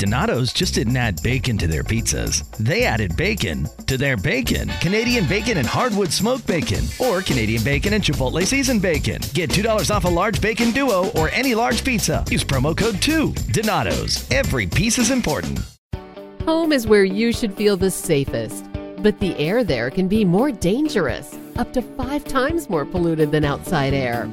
Donato's just didn't add bacon to their pizzas. They added bacon to their bacon. Canadian bacon and hardwood smoked bacon, or Canadian bacon and Chipotle seasoned bacon. Get $2 off a large bacon duo or any large pizza. Use promo code 2. Donato's. Every piece is important. Home is where you should feel the safest, but the air there can be more dangerous, up to five times more polluted than outside air.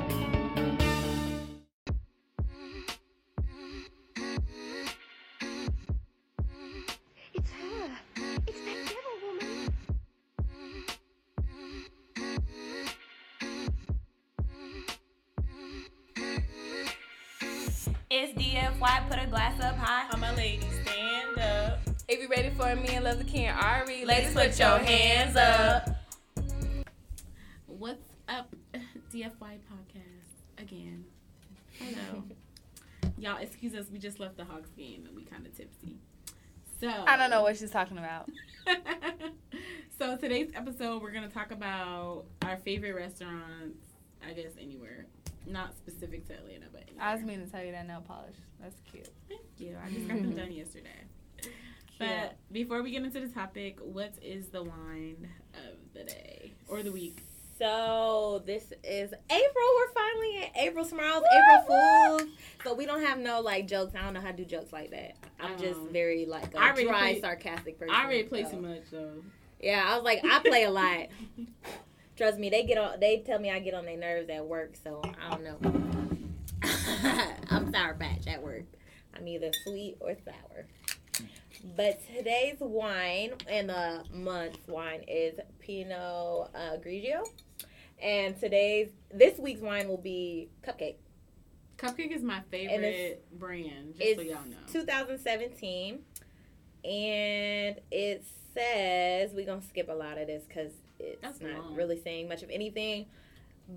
It's DFY, put a glass up high. I'm a lady, stand up. If you ready for me and love the King Ari, Ladies, put your hands up. What's up, DFY podcast again? Hello, y'all. Excuse us. We just left the Hawks game and we kind of tipsy. So I don't know what she's talking about. so today's episode, we're gonna talk about our favorite restaurants. I guess anywhere, not specific to Atlanta, but anywhere. I was meaning to tell you that nail polish. That's cute. Thank you. I just got them done yesterday. But before we get into the topic, what is the wine of the day or the week? So this is April. We're finally in April. Tomorrow's April Fool's. So we don't have no like jokes. I don't know how to do jokes like that. I'm just Um, very like a I already dry, play- sarcastic person. I already play so. too much though. Yeah, I was like, I play a lot. Trust me, they get on. They tell me I get on their nerves at work. So I don't know. I'm sour patch at work. I'm either sweet or sour. But today's wine and the month's wine is Pinot uh, Grigio, and today's this week's wine will be Cupcake. Cupcake is my favorite brand, just so y'all know. 2017, and it says we're gonna skip a lot of this because it's That's not long. really saying much of anything.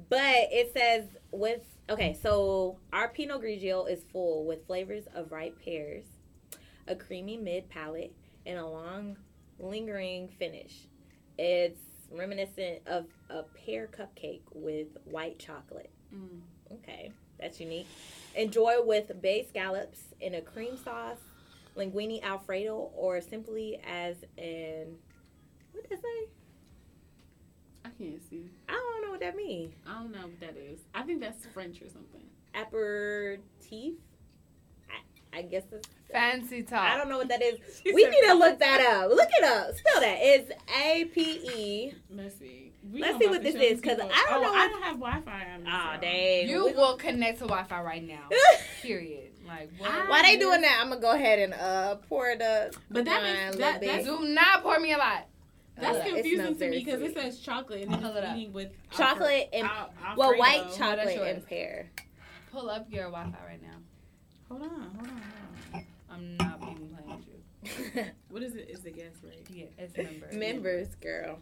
But it says with okay, so our Pinot Grigio is full with flavors of ripe pears, a creamy mid palate, and a long, lingering finish. It's reminiscent of a pear cupcake with white chocolate. Mm. Okay, that's unique. Enjoy with bay scallops in a cream sauce, linguine alfredo, or simply as an what does that say? I can't see. I don't know what that means. I don't know what that is. I think that's French or something. Aperitif. I, I guess it's. Fancy talk. I don't know what that is. We need to look that up. Look it up. Spell that. It's A P E. Let's see. We Let's see what this is, because I don't oh, know I don't have Wi-Fi on this. Aw, dang. You We- will connect to Wi-Fi right now. Period. Like what? I- While they doing that, I'm gonna go ahead and uh pour the. But that means makes- a little that- bit. that's- Do not pour me a lot. That's Uh, confusing to me because it says chocolate and then it it's up. eating with Chocolate and Al- well, white chocolate yours. and pear. Pull up your Wi-Fi right now. Hold on, hold on, hold on. I'm not even playing with you. What is it? Is the guess right? Yeah, it's members. Members, girl.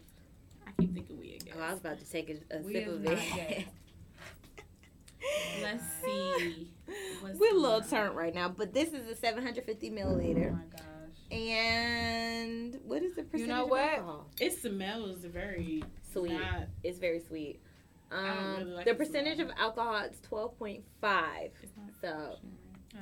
I keep thinking we a guess. Oh, I was about to take a, a We sip of not it. Let's see. What's We're a little the- turnt right now, but this is a 750 Oh milliliter. my gosh. And what is the percentage know of what? alcohol? It smells very Sweet. Not, It's very sweet. Um, don't really like the the percentage smell. of alcohol is 12.5. it's not So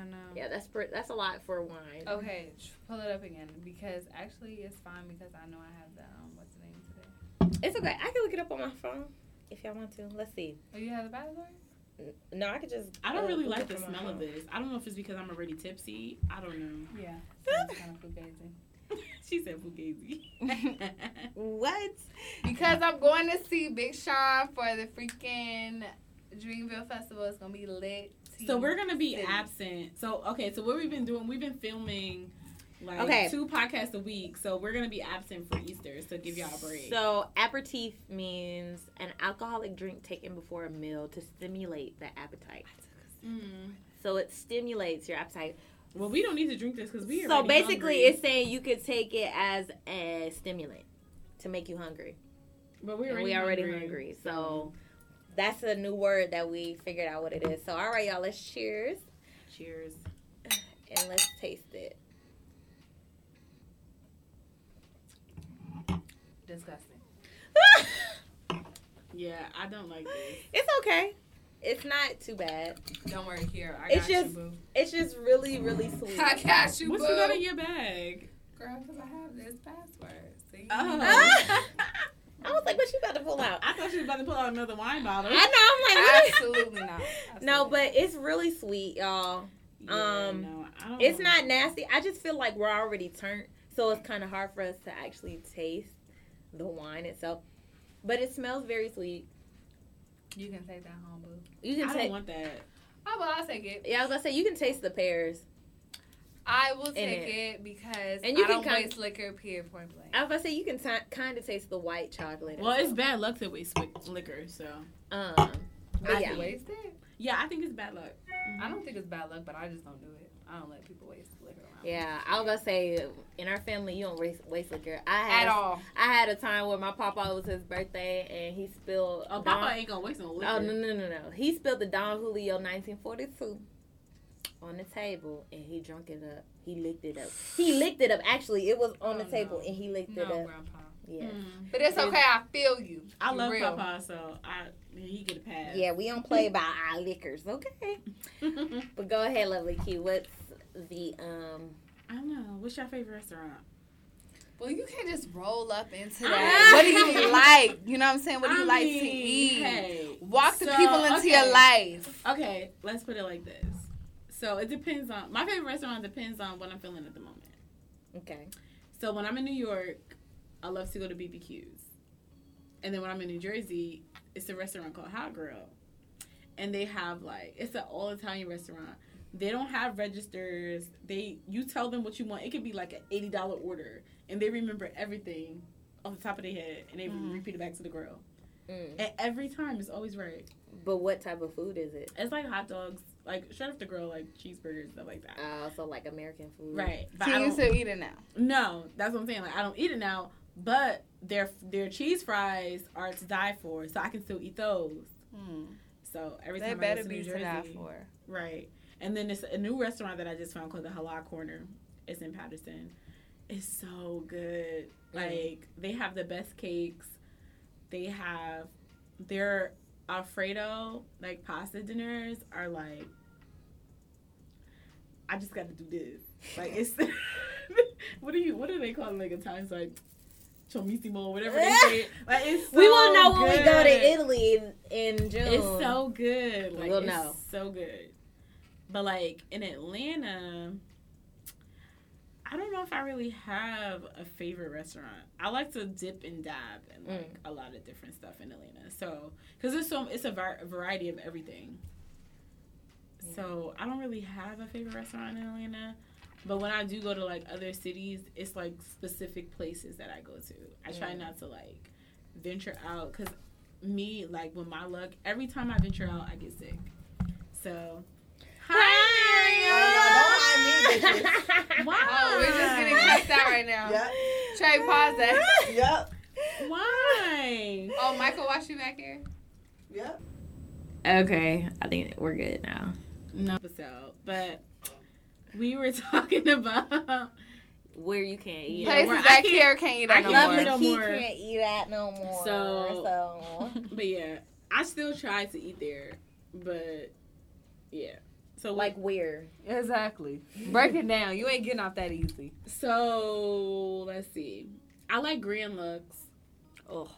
I know. yeah, that's per, that's a lot for wine. Okay, pull it up again because actually it's fine because I know I have the um what's the name today. It's okay. I can look it up on my phone if y'all want to. Let's see. Oh, you have the backstory? No, I could just. I don't uh, really like the from my smell of this. I don't know if it's because I'm already tipsy. I don't know. Yeah. Sounds kind of fugazi. she said fugazi. What? Because I'm going to see Big Sean for the freaking Dreamville Festival. It's gonna be lit. so we're gonna be City. absent. So okay, so what we've been doing, we've been filming like Okay. two podcasts a week. So we're gonna be absent for Easter. So give y'all a break. So aperitif means an alcoholic drink taken before a meal to stimulate the appetite. Mm. So it stimulates your appetite. Well, we don't need to drink this because we. Are. So basically, hungry. it's saying you could take it as a stimulant to make you hungry. But we And already we already hungry. hungry. So that's a new word that we figured out what it is. So all right, y'all, let's cheers Cheers. and let's taste it. Disgusting. Yeah, I don't like this. It's okay. It's not too bad. Don't worry, here. I It's got just- you, boo. It's just really, really sweet. I got you, What's boo. you got in your bag? Girl, because I have this password. See? Oh. I was like, what you about to pull out? I thought she was about to pull out another wine bottle. I know. I'm like, what? Absolutely not. No, but it's really sweet, y'all. Yeah, Um, no, I don't It's know. not nasty. I just feel like we're already turned, so it's kind of hard for us to actually taste the wine itself. But it smells very sweet. You can take that home, boo. You can. I can don't want that. Oh, well, I'll take it. Yeah, I was gonna say you can taste the pears. I will take it. it, because And you I can don't kind- waste liquor, period, point blank. I was gonna say you can t- kind of taste the white chocolate. Well, it's itself. bad luck to waste liquor, so. Um, I but yeah, can waste it. Yeah, I think it's bad luck. I don't think it's bad luck, but I just don't do it. I don't let people waste liquor around. me. Yeah. I was gonna say in our family you don't waste, waste liquor. I had At all. I had a time where my papa was his birthday and he spilled. Oh, Don- Papa ain't gonna waste no liquor. Oh no no no no! He spilled the Don Julio 1942 on the table and he drunk it up. He licked it up. He licked it up. Actually, it was on Oh, the table no. and he licked No, it up. Grandpa. Yeah, Mm. But it's okay. I feel you. I You love real. Papa, so I he get a pass. yeah. We don't play by our liquors, okay? But go ahead, lovely Q. What's the um? I don't know. What's your favorite restaurant? Well, you can't just roll up into that. what do you like? You know what I'm saying? What do you I like to eat? Hey, Walk the people into okay. your life. Okay, let's put it like this. So it depends on my favorite restaurant depends on what I'm feeling at the moment. Okay. So when I'm in New York, I love to go to BBQs. And then when I'm in New Jersey, it's a restaurant called Hot Grill. And they have like it's an all Italian restaurant. They don't have registers. They you tell them what you want. It could be like an eighty dollar order, and they remember everything off the top of their head, and they Mhm. repeat it back to the girl. Mm. And every time it's always right. But what type of food is it? It's like hot dogs, like straight off the grill, like cheeseburgers, stuff like that. Uh, so like American food, Right. But So I you still eat it now? No, that's what I'm saying. Like I don't eat it now, but their their cheese fries are to die for, so I can still eat those. Hmm. So every They time I better go to be New to Jersey, die for. right? And then it's a new restaurant that I just found called the Halal Corner. It's in Paterson. It's so good. Like they have the best cakes. They have their Alfredo like pasta dinners are like. I just got to do this. Like it's. what do you? What do they call it? Like times like. Chomissimo, whatever they say. Like it's so we will know when we go good. to Italy in June. It's so good. Like We'll it's know. so good. But like in Atlanta, I don't know if I really have a favorite restaurant. I like to dip and dab in like a lot of different stuff in Atlanta. So because it's so it's a var- variety of everything. So I don't really have a favorite restaurant in Atlanta. But when I do go to like other cities, it's like specific places that I go to. I try Mm. not to like venture out because me like with my luck, every time I venture out, I get sick. So Oh, no, don't mind me, bitches. Why? Oh, we're just getting cussed out right now. Yep. Trey, pause that. Yep. Why? Oh, Michael, watch you back here. Yep. okay, I think we're good now. No episode, but we were talking about Where you can't eat. Yeah, it. Places where I that can't- care can't eat I that no can't more. eat no more. can't eat that no more. So- so but yeah, I still try to eat there, but yeah. So like where? Exactly. Break it down. You ain't getting off that easy. so let's see. I like Grand Lux. Oh,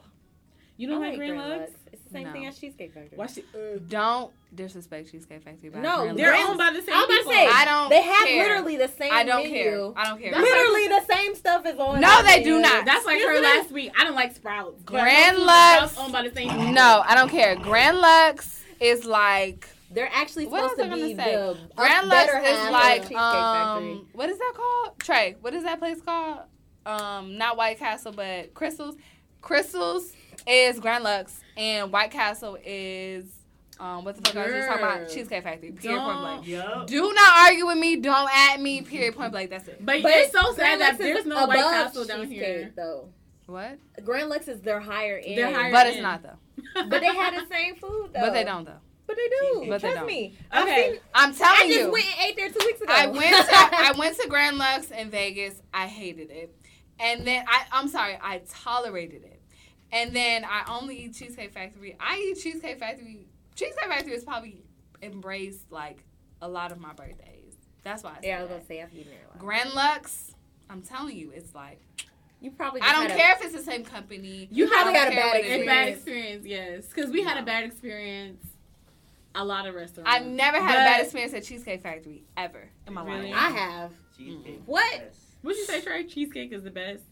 You don't like, Grand, Lux? It's the same No. thing as Cheesecake Factory. Watch uh, it. Don't disrespect Cheesecake Factory. by No, Grand They're Lux. Owned by the same I was about to say I don't care. They have care. literally the same I don't menu. care. I don't care. That's Literally the same stuff is on. No, they menu. do not. That's like her Isn't it? last week. I don't like Sprouts. Grand Sprouts Lux- owned by the same people. No, I don't care. Grand Lux is like They're actually supposed was to be gonna say? the Grand Lux is like um what is that called? Trey, what is that place called? Um not White Castle but Krystals. Krystals is Grand Lux and White Castle is um what the fuck I was just talking about? Cheesecake Factory. Period point blank. Yup. Do not argue with me. Don't at me. Period point blank. That's it. But, But it's so sad that there's no White Castle down here. Though What? Grand Lux is their higher end. They're higher But it's not though. But they had the same food though. But they don't though. But they do. But they Trust don't. me. I've Okay. seen- I'm telling you. I just you. went and ate there two weeks ago. I went to I went to Grand Lux in Vegas. I hated it, and then I I'm sorry I tolerated it, and then I only eat Cheesecake Factory. I eat Cheesecake Factory. Cheesecake Factory has probably embraced like a lot of my birthdays. That's why I say yeah, I was that. gonna say I've eaten there. a lot. Grand Lux. I'm telling you, it's like You probably. I don't had a- care if it's the same company. You I probably don't had a bad what it A is. bad experience, yes. Because we had a bad experience. A lot of restaurants. I've never had a bad experience at Cheesecake Factory ever in my Really? life. I have. Cheesecake. What? What'd you say, Trey? Cheesecake is the best.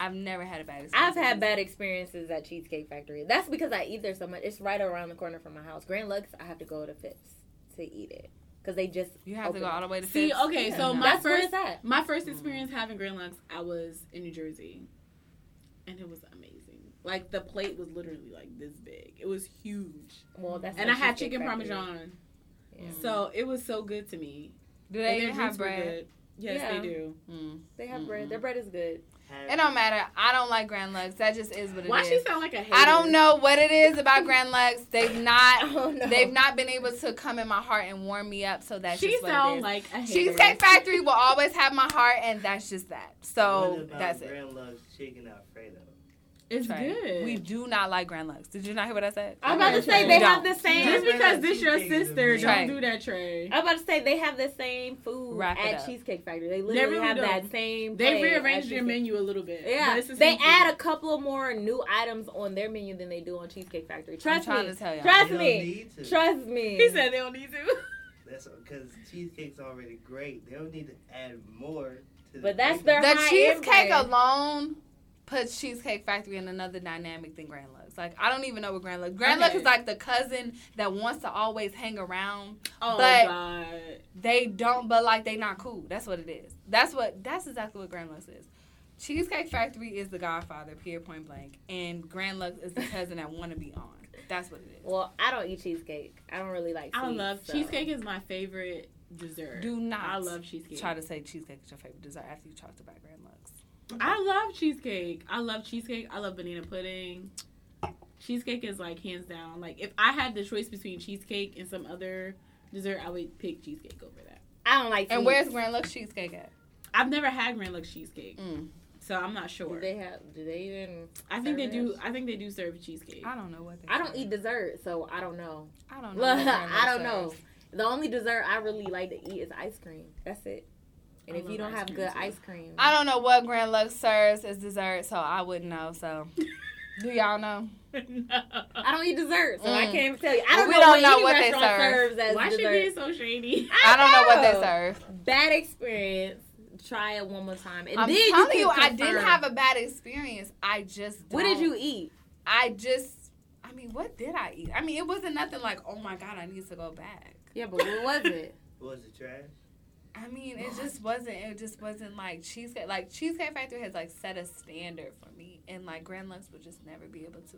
I've never had a bad experience. I've had bad experiences at Cheesecake Factory. That's because I eat there so much. It's right around the corner from my house. Grand Lux, I have to go to Phipps to eat it because they just You have to go opened. all the way to See, Phipps. okay, Yeah. so my That's where first it's at. my first mm. experience having Grand Lux, I was in New Jersey, and it was amazing. Like the plate was literally like this big. It was huge, Well, that's and I had chicken parmesan. Yeah. So it was so good to me. Do they their have drinks bread? good. Yes, Yeah. they do. Mm. They have bread. Mm-mm. Their bread is good. It don't matter. I don't like Grand Lux. That just is what it is. Why she sound like a hater? I don't know what it is about Grand Lux. They've not. Oh no. They've not been able to come in my heart and warm me up. So that's She just what it sound is. like a hater. Cheesecake Factory will always have my heart, and that's just that. What So about that's it. Grand Lux chicken Alfredo? It's Trey, good. We do not like Grand Lux. Did you not hear what I said? I'm about to say Trey. they We have don't. the same. Just because this your sister, don't Trey. do that, Trey. I'm about to say they have the same food Wrap it at up. Cheesecake Factory. They literally really have do. that same. Thing. They plate at rearranged their Cheesecake- menu a little bit. Yeah, but it's the they same add a couple of more new items on their menu than they do on Cheesecake Factory. I'm Trust trying me. to tell y'all. Trust They don't me. need to. Trust me. He said they don't need to. That's because cheesecake's already great. They don't need to add more to the But that's bacon. their The high-end cheesecake brand. alone puts Cheesecake Factory in another dynamic than Grand Lux. Like I don't even know what Grand Lux. Grand Lux is like the cousin that wants to always hang around. Oh But- God. They don't, but like they not cool. That's what it is. That's what. That's exactly what Grand Lux is. Cheesecake Factory is the Godfather, period, point blank, and Grand Lux is the cousin that want to be on. That's what it is. Well, I don't eat cheesecake. I don't really like. I love so. cheesecake is my favorite dessert. Do not. I love cheesecake. Try to say cheesecake is your favorite dessert after you talked about Grand Lux. I love cheesecake. I love cheesecake. I love banana pudding. Cheesecake is like hands down. Like if I had the choice between cheesecake and some other dessert, I would pick cheesecake over that. I don't like. And sweets. where's Grand Lux cheesecake at? I've never had Grand Lux cheesecake, Mm. so I'm not sure. Do they have? Do they even? I think they do. serve I think they do serve cheesecake. I don't know what. They I don't serve. eat dessert, so I don't know. I don't know. Look, what Grand Lux I don't know. The only dessert I really like to eat is ice cream. That's it. And I if you don't have good too. ice cream, I don't know what Grand Lux serves as dessert, so I wouldn't know. So, do y'all know? no. I don't eat dessert, so I Mm. can't tell you. I don't We know don't what know any what they restaurant serve. serves as Why she dessert. being so shady? I don't know what they know. serve. Bad experience. Try it one more time, and I'm then telling can you, I didn't have a bad experience. I just. What did you eat? I just. I mean, what did I eat? I mean, it wasn't nothing like, oh my god, I need to go back. Yeah, but what was it? Was it trash? I mean, it just wasn't. It just wasn't like cheesecake. Like Cheesecake Factory has like set a standard for me, and like Grand Lux would just never be able to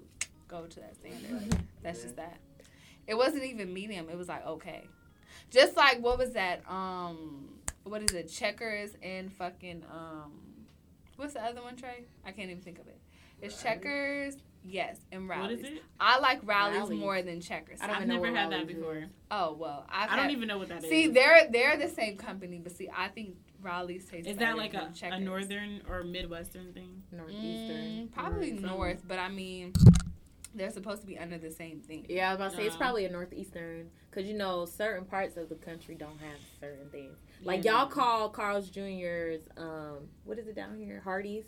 go to that standard. Like, that's just that. It wasn't even medium. It was like okay, just like what was that? Um, what is it? Checkers and fucking um, what's the other one? Trey, I can't even think of it. It's? Checkers. Yes, and What Rally's. is it? I like Rally's, Rally's. more than checkers. I don't I've even know never had that Rally's is. before. oh well, I've I don't had- even know what that is. See, they're they're the same company, but see, I think Rally's tastes. Is that like a, than a Checkers. northern or midwestern thing? Northeastern. Mm, probably or something. north, but I mean, they're supposed to be under the same thing. Yeah, I was about to say it's probably a northeastern because you know certain parts of the country don't have certain things. Like Yeah. y'all call Carl's Jr.'s, um, what is it down here? Hardee's,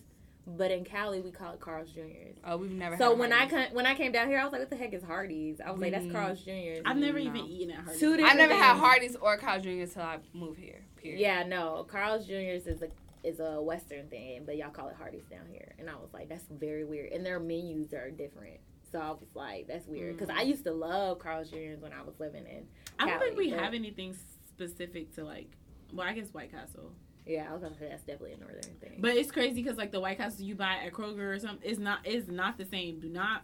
but in Cali we call it Carl's Jr.'s. Oh, we've never. So had when I Hardee's. came, when I came down here, I was like, "What the heck is Hardee's?" I was like, "That's Mm. Carl's Jr.'s." I've never No. even eaten at Hardee's. Two I different never had things. Hardee's or Carl's Jr. until I moved here. Period. Yeah, no, Carl's Jr.'s is a is a Western thing, but y'all call it Hardee's down here, and I was like, "That's very weird." And their menus are different. So I was like, "That's weird," because I used to love Carl's Jr.'s when I was living in. I don't think we but- have anything specific to like. Well, I guess White Castle, Yeah, I was gonna say that's definitely a northern thing. but it's crazy because like the White Castle you buy at Kroger or something is not is not the same. Do not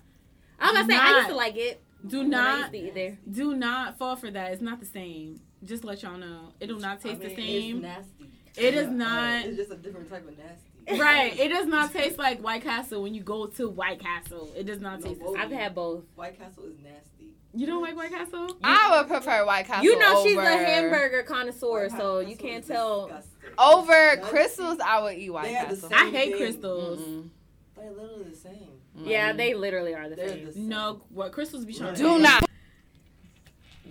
I was gonna say I used to like it. do when I not used to eat there. do not fall for that. It's not the same. Just let y'all know, it do not taste I mean, the same. It's nasty. It is Yeah, not- It's just a different type of nasty. Right. It does not taste like White Castle when you go to White Castle. It does not No, taste. both. the I've had both. White Castle is nasty. You don't like White Castle? I would prefer White Castle. You know she's a hamburger connoisseur, so you can't tell. disgusting. Over That's- Krystals. I would eat White They have the Castle. I hate thing. Krystals. Mm-mm. They're literally the same. Yeah, they literally are the They're same. the same. No, what Krystals be trying to Do not.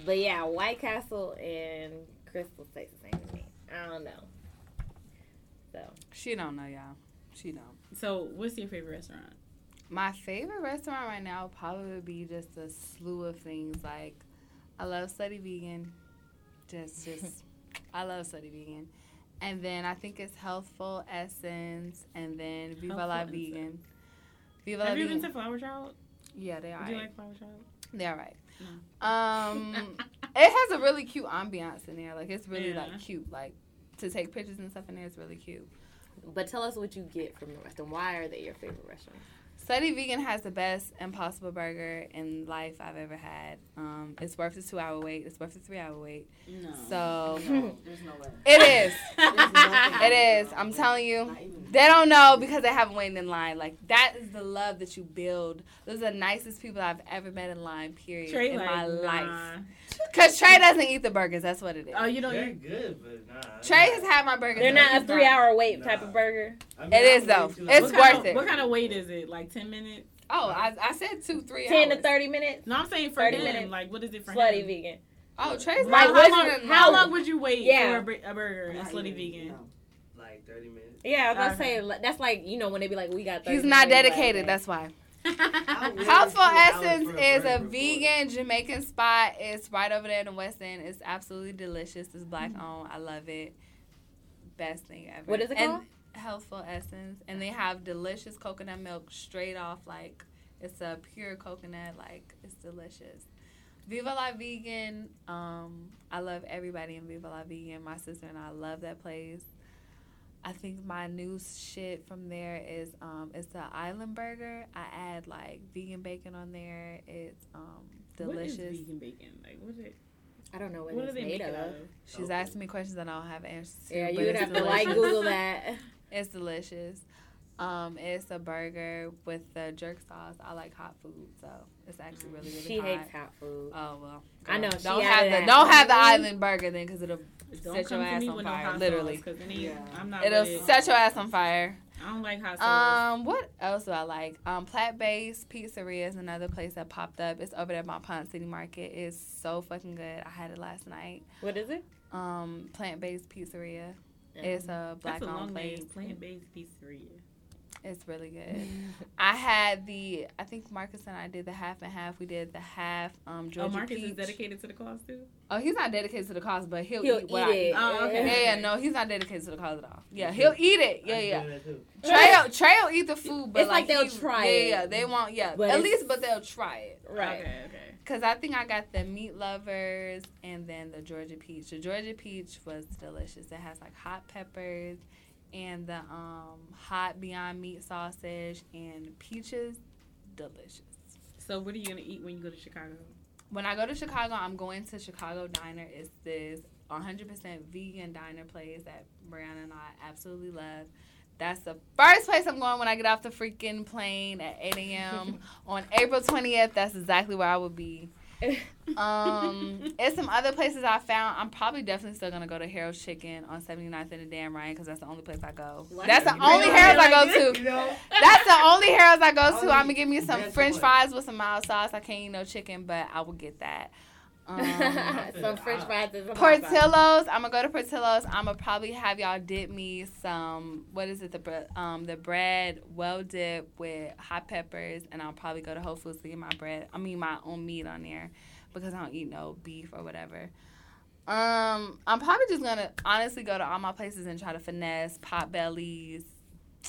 But yeah, White Castle and Krystals taste the same to me. I don't know. So She don't know, y'all. She don't. So, what's your favorite restaurant? My favorite restaurant right now would probably would be just a slew of things. Like, I love Slutty Vegan. Just, just, I love Slutty Vegan. And then I think it's Healthful Essence. And then Viva La Healthful Vegan. Viva La Have you been Vegan. to Flower Child? yeah, they are. Do you like Flower Child? They're right. No. Um, it has a really cute ambiance in there. Like, it's really Yeah. like cute. Like, to take pictures and stuff in there is really cute. But tell us what you get from the restaurant. Why are they your favorite restaurant? Slutty Vegan has the best Impossible Burger in life I've ever had. Um, it's worth the two hour wait. It's worth the three hour wait. No. So No, there's no way. It is. it is. I'm telling you. They don't know because they haven't waited in line. Like that is the love that you build. Those are the nicest people I've ever met in line. Period. Trey in like, my nah. life. Cause Trey doesn't eat the burgers. That's what it is. Oh, you don't They're eat. good, but nah. Trey has had my burgers. They're not a He's three hour wait Nah. type of burger. I mean, It I is, though. It's long. What kind worth of, it. What kind of wait is it? Like ten minutes? Oh, I, I said two, three Ten to hours. thirty minutes. No, I'm saying for 30 him. minutes. Like, what is it for Slutty him? vegan. Oh, Trey's Like, not how, how long, how long would you wait Yeah. for a, bur- a burger in Slutty Vegan? no. Like 30 minutes. Yeah, I was about to say that's like you know when they be like we got. 30 He's not minutes, like, dedicated. okay. That's why. I Healthful wait two hours Essence for is a before. vegan Jamaican spot. It's right over there in the West End. It's absolutely delicious. It's black mm. owned. I love it. Best thing ever. What is it and called? Healthful Essence, and they have delicious coconut milk straight off. Like it's a pure coconut. Like it's delicious. Viva La Vegan. Um, I love everybody in Viva La Vegan. My sister and I love that place. I think my new shit from there is um it's the island burger. I add like vegan bacon on there. It's um delicious. What is vegan bacon? Like, what is it? I don't know what, What it's are they made made of. of? She's asking me questions that I don't have answers to. Yeah, but you would it's have to like. Google that. It's delicious. Um, it's a burger with the jerk sauce. I like hot food, so it's actually really really She hot. hates hot food. Oh well, I know, she Don't have the that. don't have the island burger then, because it'll Don't Set your ass on fire, no literally. Sauce, Cause Yeah. I'm not. it'll with set your ass on fire. I don't like hot sauce. Um, what else do I like? Um, Plant Based Pizzeria is another place that popped up. It's over there by Ponce City Market. It's so fucking good. I had it last night. What is it? Um, Plant Based Pizzeria. It's a black That's a owned long place. name. Plant based pizzeria. It's really good. I had the. I think Marcus and I did the half and half. We did the half. Um, Oh, Marcus peach. is dedicated to the cause too. Oh, he's not dedicated to the cause, but he'll, He'll eat eat what I it. eat. Oh, okay. Yeah, yeah, no, he's not dedicated to the cause at all. Yeah, he'll eat it. Yeah, yeah. do that too. Trey, Trey will eat the food, but It's like they'll he- try yeah, it. Yeah, they won't. Yeah, But at least, but they'll try it. Right. Okay. Okay. Cause I think I got the meat lovers and then the Georgia peach. The Georgia peach was delicious. It has like hot peppers and the um hot Beyond Meat sausage and peaches. Delicious. So what are you gonna eat when you go to Chicago? When I go to Chicago, I'm going to Chicago Diner. It's this 100% vegan diner place that Brianna and I absolutely love. That's the first place I'm going when I get off the freaking plane at 8 a.m. on April 20th. That's exactly where I will be. Um, and some other places I found. I'm probably definitely still gonna go to Harold's Chicken on 79th and the Dan Ryan because that's the only place I go. Why That's the only know Harold's I go to. You know? That's the only Harold's I go to. I'm gonna give me some French fries with some mild sauce. I can't eat no chicken, but I will get that. Um, some French fries and some hot sauce. Portillo's. I'm gonna go to Portillo's. I'm gonna probably have y'all dip me some. What is it? The um the bread well dipped with hot peppers, and I'll probably go to Whole Foods to get my bread. I mean my own meat on there, because I don't eat no beef or whatever. Um, I'm probably just gonna honestly go to all my places and try to finesse Potbellys.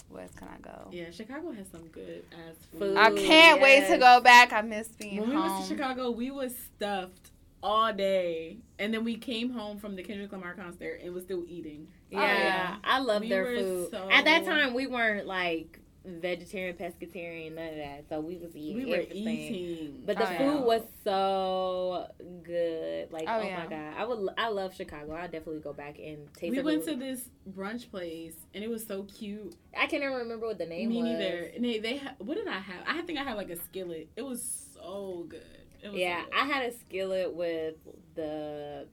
Where else can I go? Yeah, Chicago has some good ass food. Food. I can't wait to go back. I miss being When we home. went to Chicago, we was stuffed all day, and then we came home from the Kendrick Lamar concert and was still eating. Yeah, Oh, yeah. I love We their were food. so- At that time, we weren't like vegetarian, pescatarian, none of that. So we was eating We were everything. eating. But the Oh, yeah. food was so good. Like, Oh, oh, yeah. my god, I would. I love Chicago. I'll definitely go back and taste. We the went food. to this brunch place and it was so cute. I can't even remember what the name Me was. Me neither. And they, they ha- what did I have? I think I had like a skillet. It was so good. Yeah, good. I had a skillet with the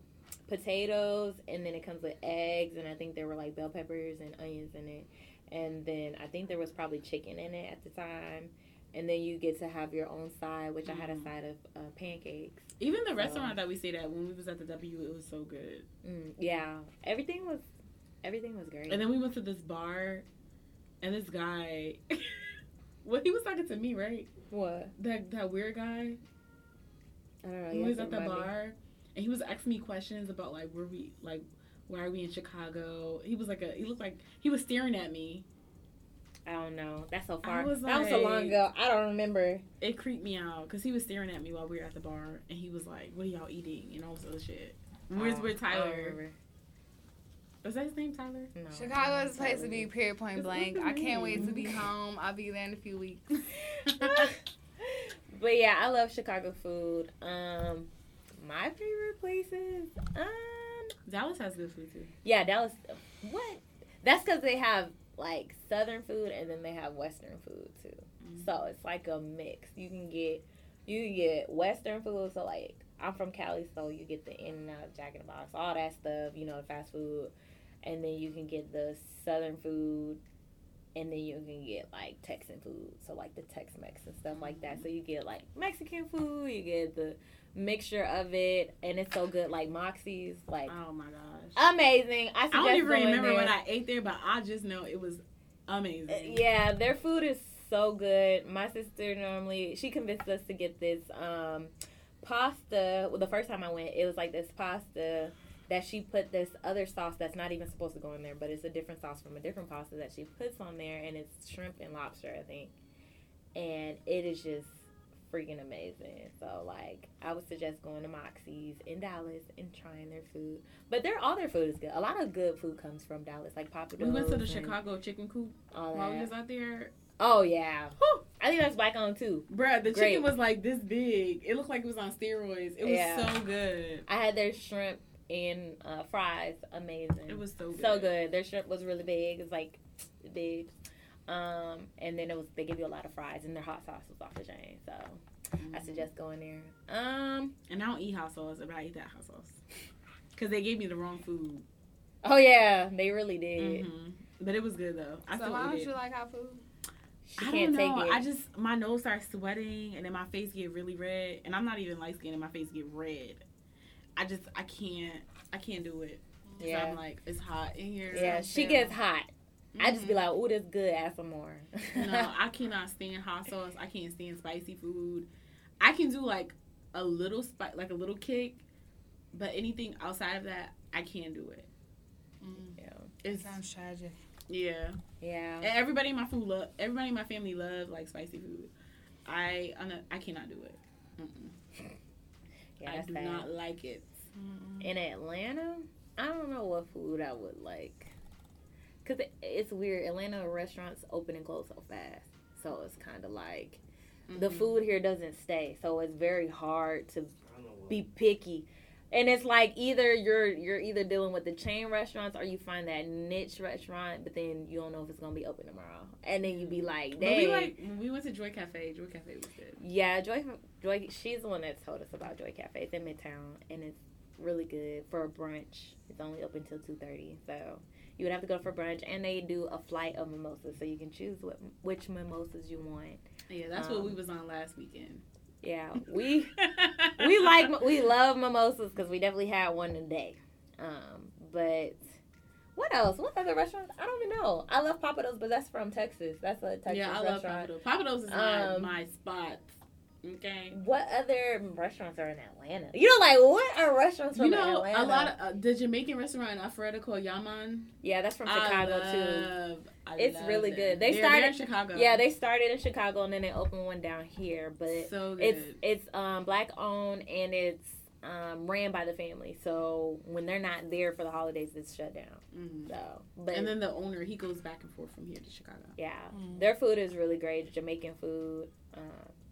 potatoes, and then it comes with eggs, and I think there were like bell peppers and onions in it, and then I think there was probably chicken in it at the time, and then you get to have your own side, which I had a Mm. side of uh, pancakes. Even the So- restaurant that we stayed at when we was at the W, it was so good. Mm, yeah, everything was, everything was great. And then we went to this bar, and this guy, well, he was talking to me, right? what? That that weird guy. I don't know. He you was at the remind me. bar, and he was asking me questions about like where we like why are we in Chicago? He was like a he looked like he was staring at me. I don't know. That's so far. was that was so long ago. I don't remember. It creeped me out because he was staring at me while we were at the bar, and he was like, "What are y'all eating?" and all this other shit. Where's Oh, where I Tyler? remember. Was that his name, Tyler? No. Chicago is a place to be, period, point blank. I can't wait to be home. I'll be there in a few weeks. but yeah, I love Chicago food. Um, my favorite places. Um, Dallas has good food too. yeah, Dallas. What? That's because they have like Southern food and then they have Western food too. Mm-hmm. So it's like a mix. You can get you can get Western food. So like I'm from Cali, so you get the In and Out, Jack in the Box, all that stuff. You know, fast food, and then you can get the Southern food. And then you can get like Texan food, so like the Tex Mex and stuff like that. So you get like Mexican food, you get the mixture of it, and it's so good. Like Moxie's, like Oh my gosh. amazing. I, I don't even remember there. what I ate there, but I just know it was amazing. Uh, Yeah, their food is so good. My sister normally she convinced us to get this um pasta. Well, the first time I went, it was like this pasta that she put this other sauce that's not even supposed to go in there, but it's a different sauce from a different pasta that she puts on there, and it's shrimp and lobster, I think. And it is just freaking amazing. So like, I would suggest going to Moxie's in Dallas and trying their food. But their all their food is good. A lot of good food comes from Dallas, like Papa We went to the Chicago chicken coop all while we was out there. Oh yeah, Whew. I think that's black on too. Bruh, the Great. chicken was like this big. It looked like it was on steroids. It was Yeah. so good. I had their shrimp and uh, fries, amazing. It was so good. so good. Their shrimp was really big. It's like big, um, and then it was they give you a lot of fries, and their hot sauce was off the chain. So I suggest going there. Um, And I don't eat hot sauce, but I eat that hot sauce. Because they gave me the wrong food. oh yeah, they really did. hmm But it was good though. I so why don't it. you like hot food? She I can't don't know. take it. I just my nose starts sweating and then my face get really red. And I'm not even light skinned and my face get red. I just I can't I can't do it. yeah, I'm like it's hot in here. yeah. She So- gets hot. I just be Mhm. like, "Ooh, this good. Add some more." no, I cannot stand hot sauce. I can't stand spicy food. I can do like a little spice, like a little kick, but anything outside of that, I can't do it. yeah. It's Sounds tragic. yeah. yeah. And everybody in my food love. Everybody in my family love like spicy food. I I'm not- I cannot do it. Mm-mm. Yeah, I do sad. not like it. in Atlanta, I don't know what food I would like. Cause it, it's weird. Atlanta restaurants open and close so fast, so it's kind of like the Mhm. food here doesn't stay. So it's very hard to I don't know what- be picky. And it's like either you're you're either dealing with the chain restaurants or you find that niche restaurant, but then you don't know if it's gonna be open tomorrow. And then you'd be like, But we like when we went to Joy Cafe. Joy Cafe was good. Yeah, Joy, Joy, she's the one that told us about Joy Cafe. It's in Midtown, and it's really good for a brunch. It's only open till two thirty, so you would have to go for brunch. And they do a flight of mimosas, so you can choose what which mimosas you want. Yeah, that's what we Um, was on last weekend. Yeah, we we like we love mimosas because we definitely had one today. Um, but what else? What other restaurants? I don't even know. I love Pappadeaux, but that's from Texas. That's a Texas yeah, I love restaurant. Pappadeaux. Pappadeaux is my, Um, my spot. Okay. What other restaurants are in Atlanta? You know, like what are restaurants from You know, Atlanta? a lot of uh, the Jamaican restaurant in Alpharetta called Yaman. yeah, that's from Chicago I too. I It's love really them. good. They They're- started- they're in Chicago. Yeah, they started in Chicago and then they opened one down here, but so good. it's it's um black owned and it's um, ran by the family. So when they're not there for the holidays, it's shut down. Mhm. So, but And then the owner, he goes back and forth from here to Chicago. yeah, Mm. their food is really great. Jamaican food, uh,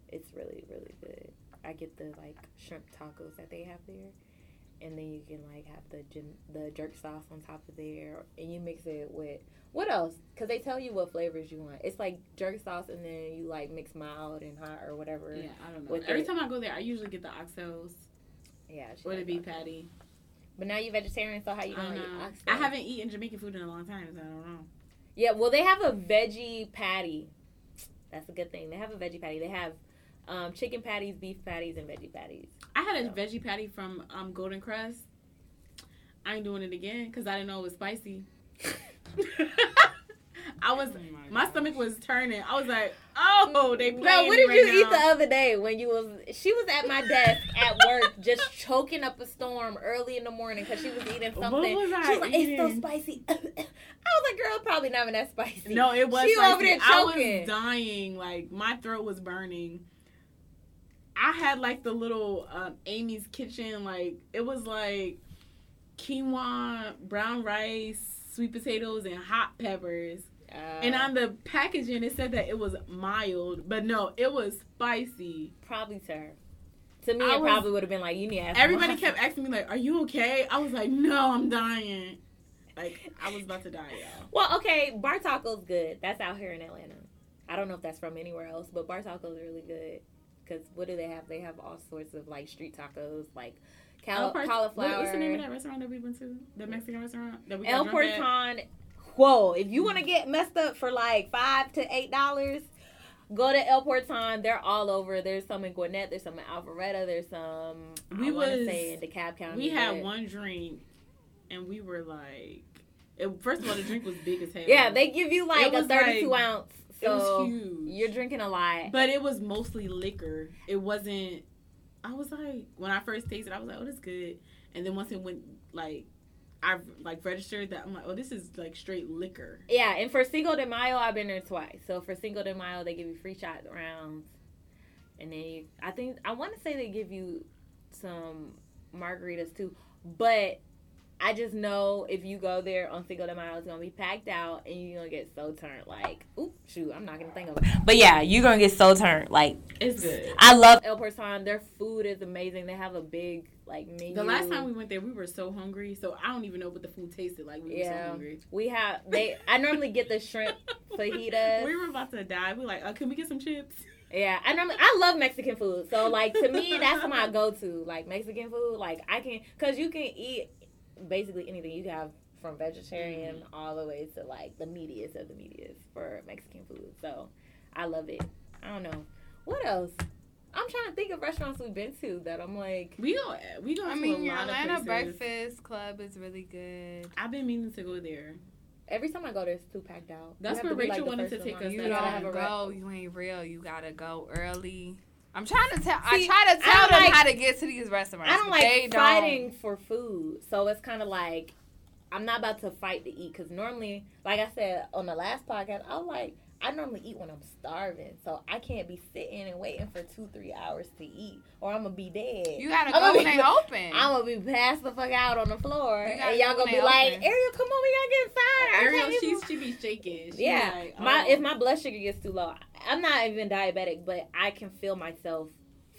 it's really really good. I get the like shrimp tacos that they have there, and then you can like have the gin- the jerk sauce on top of there, and you mix it with what else? Because they tell you what flavors you want. It's like jerk sauce, and then you like mix mild and hot or whatever. Yeah, I don't know. Every it. time I go there, I usually get the oxtails Yeah, would it be patty. But now you're vegetarian, so how you don't eat oxtail? I haven't eaten Jamaican food in a long time, so I don't know. Yeah, well, they have a veggie patty. That's a good thing. They have a veggie patty. They have um, chicken patties, beef patties, and veggie patties. I had a Yeah. veggie patty from um, Golden Krust. I ain't doing it again because I didn't know it was spicy. I was, my stomach was turning. I was like, oh, they Bro, playing what did right you eat the other day when you was? She was at my desk at work, just choking up a storm early in the morning because she was eating something. What something. was I she was like, "It's so spicy." I was like, "Girl, probably not even that spicy." No, it was. She spicy. over there choking. I was dying. Like my throat was burning. I had like the little um, Amy's kitchen. Like it was like quinoa, brown rice, sweet potatoes, and hot peppers. Uh, And on the packaging, it said that it was mild, but no, it was spicy. probably to her. To me, I it was- probably would have been like, "You need to Everybody kept asking me like, "Are you okay?" I was like, "No, I'm dying." Like I was about to die, y'all. Well, okay, Bar Taco's good. That's out here in Atlanta. I don't know if that's from anywhere else, but Bar Taco's really good. Cause what do they have? They have all sorts of like street tacos, like cal- El cauliflower. What, what's the name of that restaurant that we went to? The Mexican restaurant that we El? Porton. Whoa! If you want to get messed up for like five to eight dollars, go to El Porton. They're all over. There's some in Gwinnett. There's some in Alpharetta. There's some. We I want to was- say in DeKalb County. We had one drink, and we were like, it, first of all, the drink was big as hell. Yeah, they give you like It a 32 like- ounce. It was huge. you're drinking a lot. but it was mostly liquor. It wasn't. I was like, when I first tasted, I was like, oh, this good. And then once it went like, I like registered that I'm like, oh, this is like straight liquor. Yeah, and for Cinco de Mayo, I've been there twice. So for Cinco de Mayo, they give you free shot rounds, and they I think I want to say they give you some margaritas too. But I just know if you go there on Cinco de Mayo, it's gonna be packed out, and you're gonna get so turned. Like, oop, shoot, I'm not gonna think of it. But yeah, you're gonna get so turned. Like, It's good. I love El Porton. Their food is amazing. They have a big like menu. The last time we went there, we were so hungry, so I don't even know what the food tasted like. We were so hungry. we have they. I normally get the shrimp fajitas. We were about to die. We were like, uh, can we get some chips? Yeah, I normally I love Mexican food. So like to me, that's my go to. Like Mexican food, like I can because you can eat basically anything. You can have from vegetarian Mm-hmm. all the way to like the meatiest of the meatiest for Mexican food. So I love it. I don't know what else. I'm trying to think of restaurants we've been to that I'm like. We go. We go. I to mean, a your lot Atlanta of. Breakfast Club is really good. I've been meaning to go there. Every time I go there, it's too packed out. That's You where to be, Rachel the wanted to take line. us You gotta don't have a re- go. You ain't real. You gotta go early. I'm trying to tell. I try to tell them like- how to get to these restaurants. I don't but they like don't. fighting for food, so it's kind of like I'm not about to fight to eat because normally, like I said on the last podcast, I'm like I normally eat when I'm starving, so I can't be sitting and waiting for two three hours to eat, or I'm gonna be dead. You gotta I'm go when be- they open. I'm gonna be passed the fuck out on the floor, and y'all go gonna be they like, open. "Ariel, come on, we gotta get inside." I Ariel, can't she be shaking. She yeah, like, my oh. if my blood sugar gets too low, I'm not even diabetic, but I can feel myself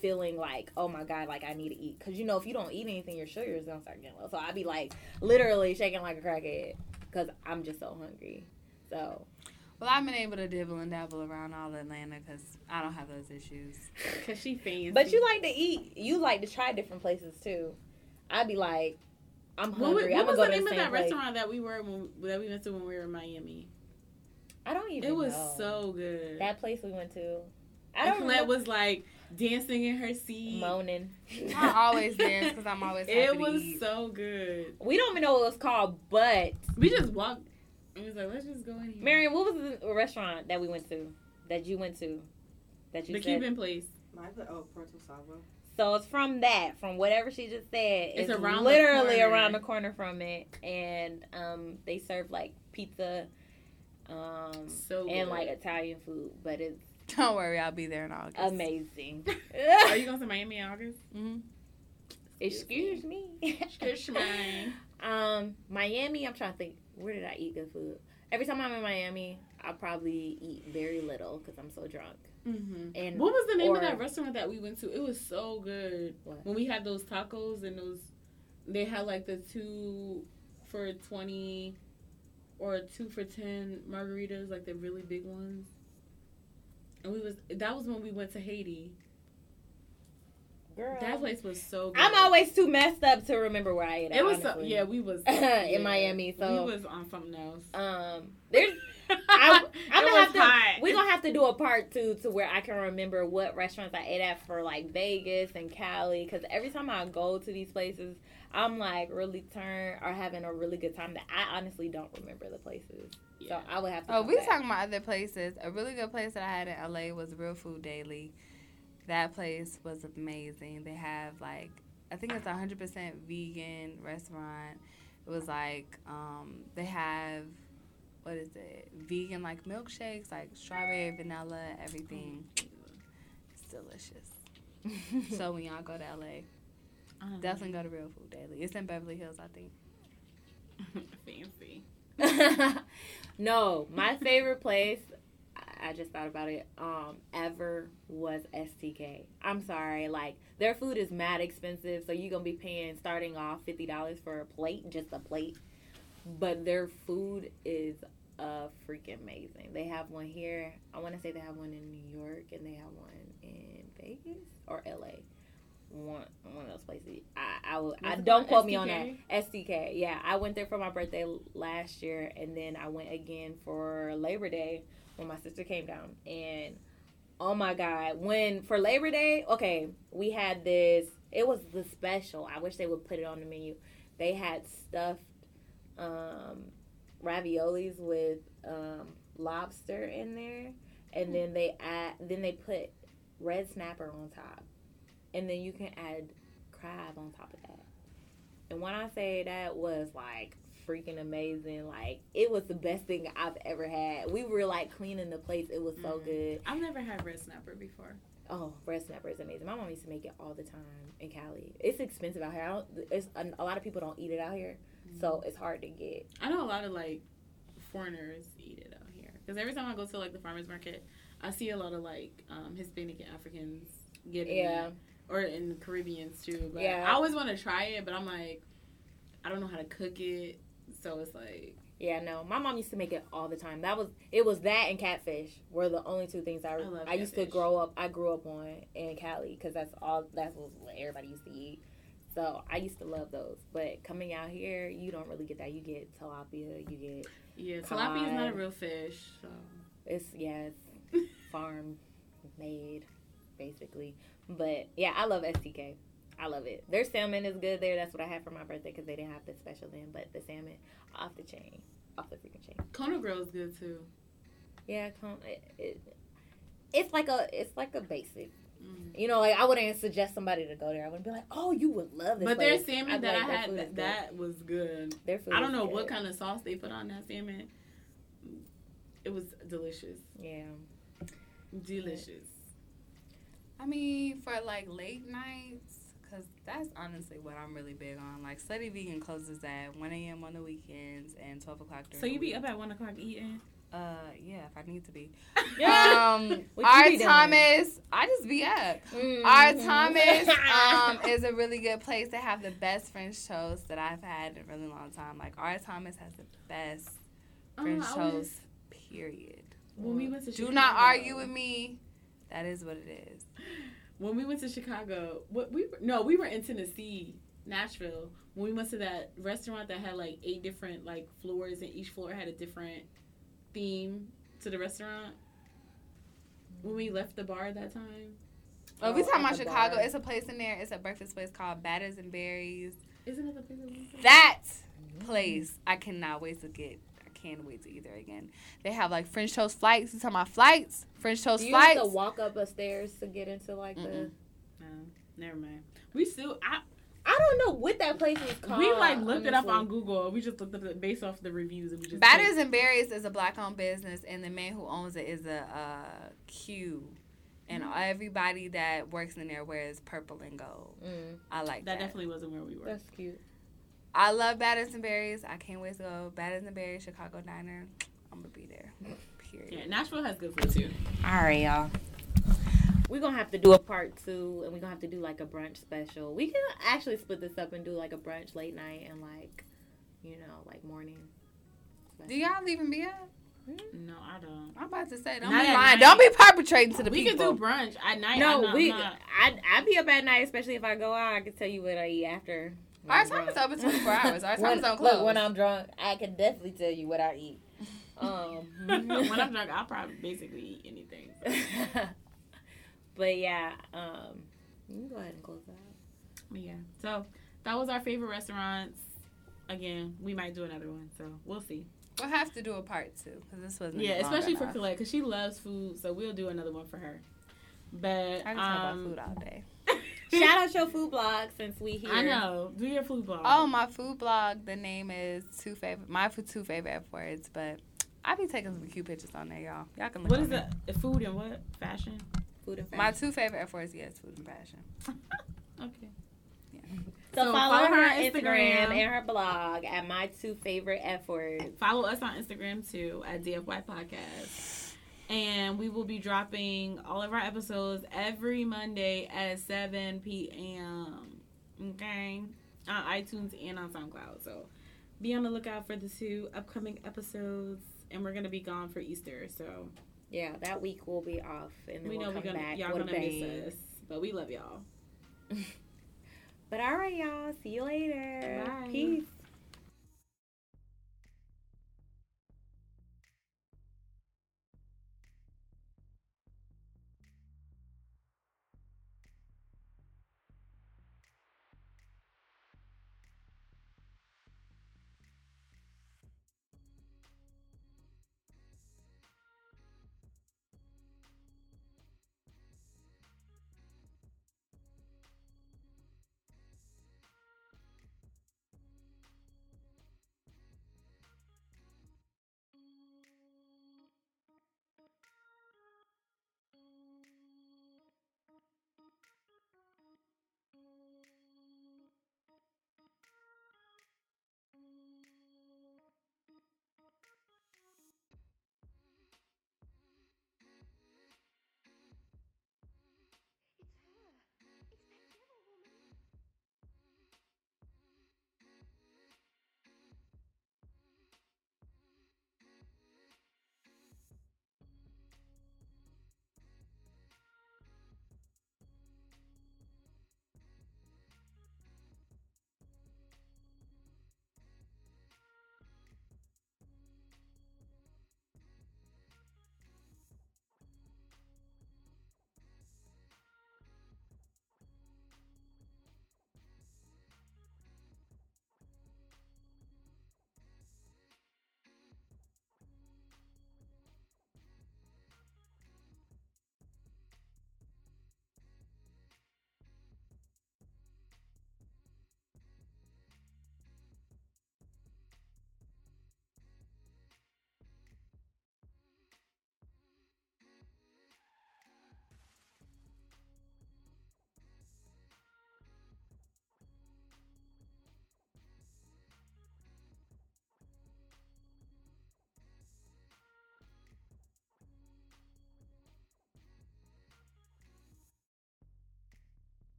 feeling like, oh my god, like I need to eat. Cause you know, if you don't eat anything, your sugar is gonna start getting low. So I'd be like literally shaking like a crackhead, cause I'm just so hungry. So well, I've been able to dibble and dabble around all Atlanta because I don't have those issues. Cause she fancy. But you like to eat. You like to try different places too. I'd be like, I'm hungry. what I'm was gonna the go to name the of same that place. restaurant that we were when, that we went to when we were in Miami? I don't even. Know. It was know. so good. that place we went to. I don't Colette remember was like dancing in her seat. moaning. I always dance because I'm always happy It to was eat. so good. we don't even know what it was called, but We just walked. and was like, let's just go in here. Marion, what was the restaurant that we went to? That you went to? That you the said? Cuban place. My oh Puerto Sagua. So it's from that, from whatever she just said. It's It's, around literally corner. around the corner from it, and um, they serve like pizza, um, So and like Italian food, but it's Don't worry, I'll be there in August. amazing. Are you going to Miami in August? hmm Excuse me. Excuse me. um, Miami. I'm trying to think. Where did I eat good food? Every time I'm in Miami, I probably eat very little because I'm so drunk. Mm-hmm. And What was the name or- of that restaurant that we went to? It was so good. What? When we had those tacos and those, they had like the two for twenty, or two for ten margaritas, like the really big ones. And we was that was when we went to Haiti. Girl, That place was so good. I'm always too messed up to remember where I ate. at, It was so, yeah. We was In yeah, Miami, so- we was on something else. Um, there's I, I'm It gonna have to. We're gonna have to do a part two to where I can remember what restaurants I ate at for like Vegas and Cali. Because every time I go to these places, I'm like really turned or having a really good time. That I honestly don't remember the places, Yeah. so I would have to. Oh, we back. talking about other places. A really good place that I had in LA was Real Food Daily. That place was amazing. They have like I think it's a hundred percent vegan restaurant. It was like um, they have what is it? Vegan like milkshakes, like strawberry, vanilla, everything. It's delicious. so when y'all go to LA, Um, definitely go to Real Food Daily. It's in Beverly Hills, I think. fancy. no, my favorite place. I- I just thought about it. Um, ever was STK. I'm sorry, like their food is mad expensive, so you're gonna be paying starting off fifty dollars for a plate, just a plate. But their food is uh freaking amazing. They have one here. I want to say they have one in New York, and they have one in Vegas or LA. One one of those places. I I, I don't quote me on that. STK. Yeah, I went there for my birthday last year, and then I went again for Labor Day when my sister came down. And oh my God, when for Labor Day, okay, we had this. It was the special. I wish they would put it on the menu. They had stuffed um, raviolis with um, lobster in there, and then they add. Then they put red snapper on top, and then you can add crab on top of that. And when I say that was like freaking amazing, like it was the best thing I've ever had. We were like cleaning the plates. It was so Mhm. good. I've never had red snapper before. Oh, red snapper is amazing. My mom used to make it all the time in Cali. It's expensive out here. I don't. It's a, lot of people don't eat it out here, so it's hard to get. I know a lot of like foreigners eat it out here because every time I go to like the farmers market, I see a lot of like um, Hispanic and Africans getting Yeah. it, or in the Caribbeans too. But Yeah. I always want to try it, but I'm like, I don't know how to cook it, so it's like Yeah, no. My mom used to make it all the time. That was it was that and catfish were the only two things I I I, used to grow up. I grew up on in Cali because that's all that's what everybody used to eat. So I used to love those. But coming out here, you don't really get that. You get tilapia. You get yeah, tilapia is not a real fish. So it's yeah, it's farm made basically. But yeah, I love STK. I love it. Their salmon is good there. That's what I had for my birthday because they didn't have the special then. But the salmon off the chain, off the freaking chain. Kona Grill is good too. Yeah. It, it, it's like a it's like a basic. Mm. You know, like I wouldn't suggest somebody to go there. I wouldn't be like, oh, you would love this. But their place." salmon I'd that like, I had, that, that was good. Their food I don't know good. what kind of sauce they put on that salmon. It was delicious. Yeah. Delicious. I mean, for like late nights, because that's honestly what I'm really big on. Like, Slutty Vegan closes at 1 a.m. on the weekends and 12 o'clock during So you the be week. up at one o'clock eating? Uh, yeah, if I need to be. Yeah. Um, What our be doing? Thomas, I just be up. Mhm. R. Thomas um, is a really good place. They have the best French toast that I've had in a really long time. Like, R. Thomas has the best French Oh, I was- toast, period. When we went to Do Chicago, not argue with me. That is what it is. When we went to Chicago, what we were, no, we were in Tennessee, Nashville. When we went to that restaurant that had like eight different like floors, and each floor had a different theme to the restaurant. When we left the bar that time, Oh, we Oh, talking about Chicago. bar. It's a place in there. It's a breakfast place called Batters and Berries. isn't it the place that we went to? That place, I cannot wait to get. I can't wait to eat there again. They have like French toast flights. You talking about flights? French toast Do you have to walk up a stairs to get into like the? Mm-mm. No, never mind. We still, I I don't know what that place is called. we like looked it up on. Google. We just looked up it based off the reviews and we just Batters and Berries is a black-owned business, and the man who owns it is a uh, Q. and everybody that works in there wears purple and gold. Mm, I like That that. definitely wasn't where we were. that's cute. I love Batters and Berries. I can't wait to go Batters and Berries Chicago Diner. I'm gonna be there. Period. Yeah, Nashville has good food too. All right, y'all. We're gonna have to do a part two, and we're gonna have to do like a brunch special. We can actually split this up and do like a brunch late night and like, you know, like morning. Do y'all even be up? Mm-hmm. No, I don't. I'm about to say, don't Not be at lying. Don't be perpetrating to the people. we can do brunch at night. No, I'm we. Not, I I be up at night, especially if I go out. I can tell you what I eat after. When Our time is drunk. open 24 hours. Our time When, is on look, when I'm drunk, I can definitely tell you what I eat. Um, when I'm drunk, I'll probably basically eat anything. but yeah, um, you can go ahead and close that. out. Yeah. So that was our favorite restaurants. Again, we might do another one, so we'll see. We'll have to do a part two because this wasn't. Yeah, long especially for enough. Colette because she loves food, so we'll do another one for her. But I can talk about um, food all day. Shout out your food blog since we here. I know. Do your food blog. Oh, my food blog. The name is two favorite. My f- two favorite F words, but I be taking some cute pictures on there, y'all. Y'all can look. What on is there. it? Food and what? Fashion? Food and fashion. My two favorite F words, yes, food and fashion. Okay. So, So follow, follow her her on on Instagram. Instagram. and her blog at my two favorite F words. Follow us on Instagram too at DFY Podcast. And we will be dropping all of our episodes every Monday at 7 p.m. Okay? On iTunes and on SoundCloud. So be on the lookout for the two upcoming episodes. And we're going to be gone for Easter. So Yeah, that week we'll be off, and then we we'll know we're come gonna, back. y'all with to miss us. But we love y'all. But all right, y'all. See you later. Bye. Peace.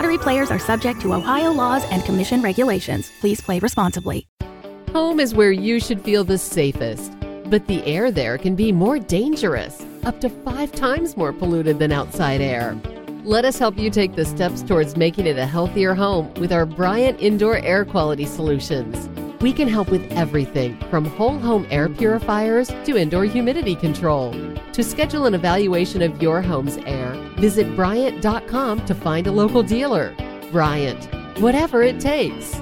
Lottery players are subject to Ohio laws and commission regulations. Please play responsibly. Home is where you should feel the safest, but the air there can be more dangerous, up to five times more polluted than outside air. Let us help you take the steps towards making it a healthier home with our Bryant Indoor Air Quality Solutions. We can help with everything from whole home air purifiers to indoor humidity control. To schedule an evaluation of your home's air, visit Bryant.com to find a local dealer. Bryant, whatever it takes.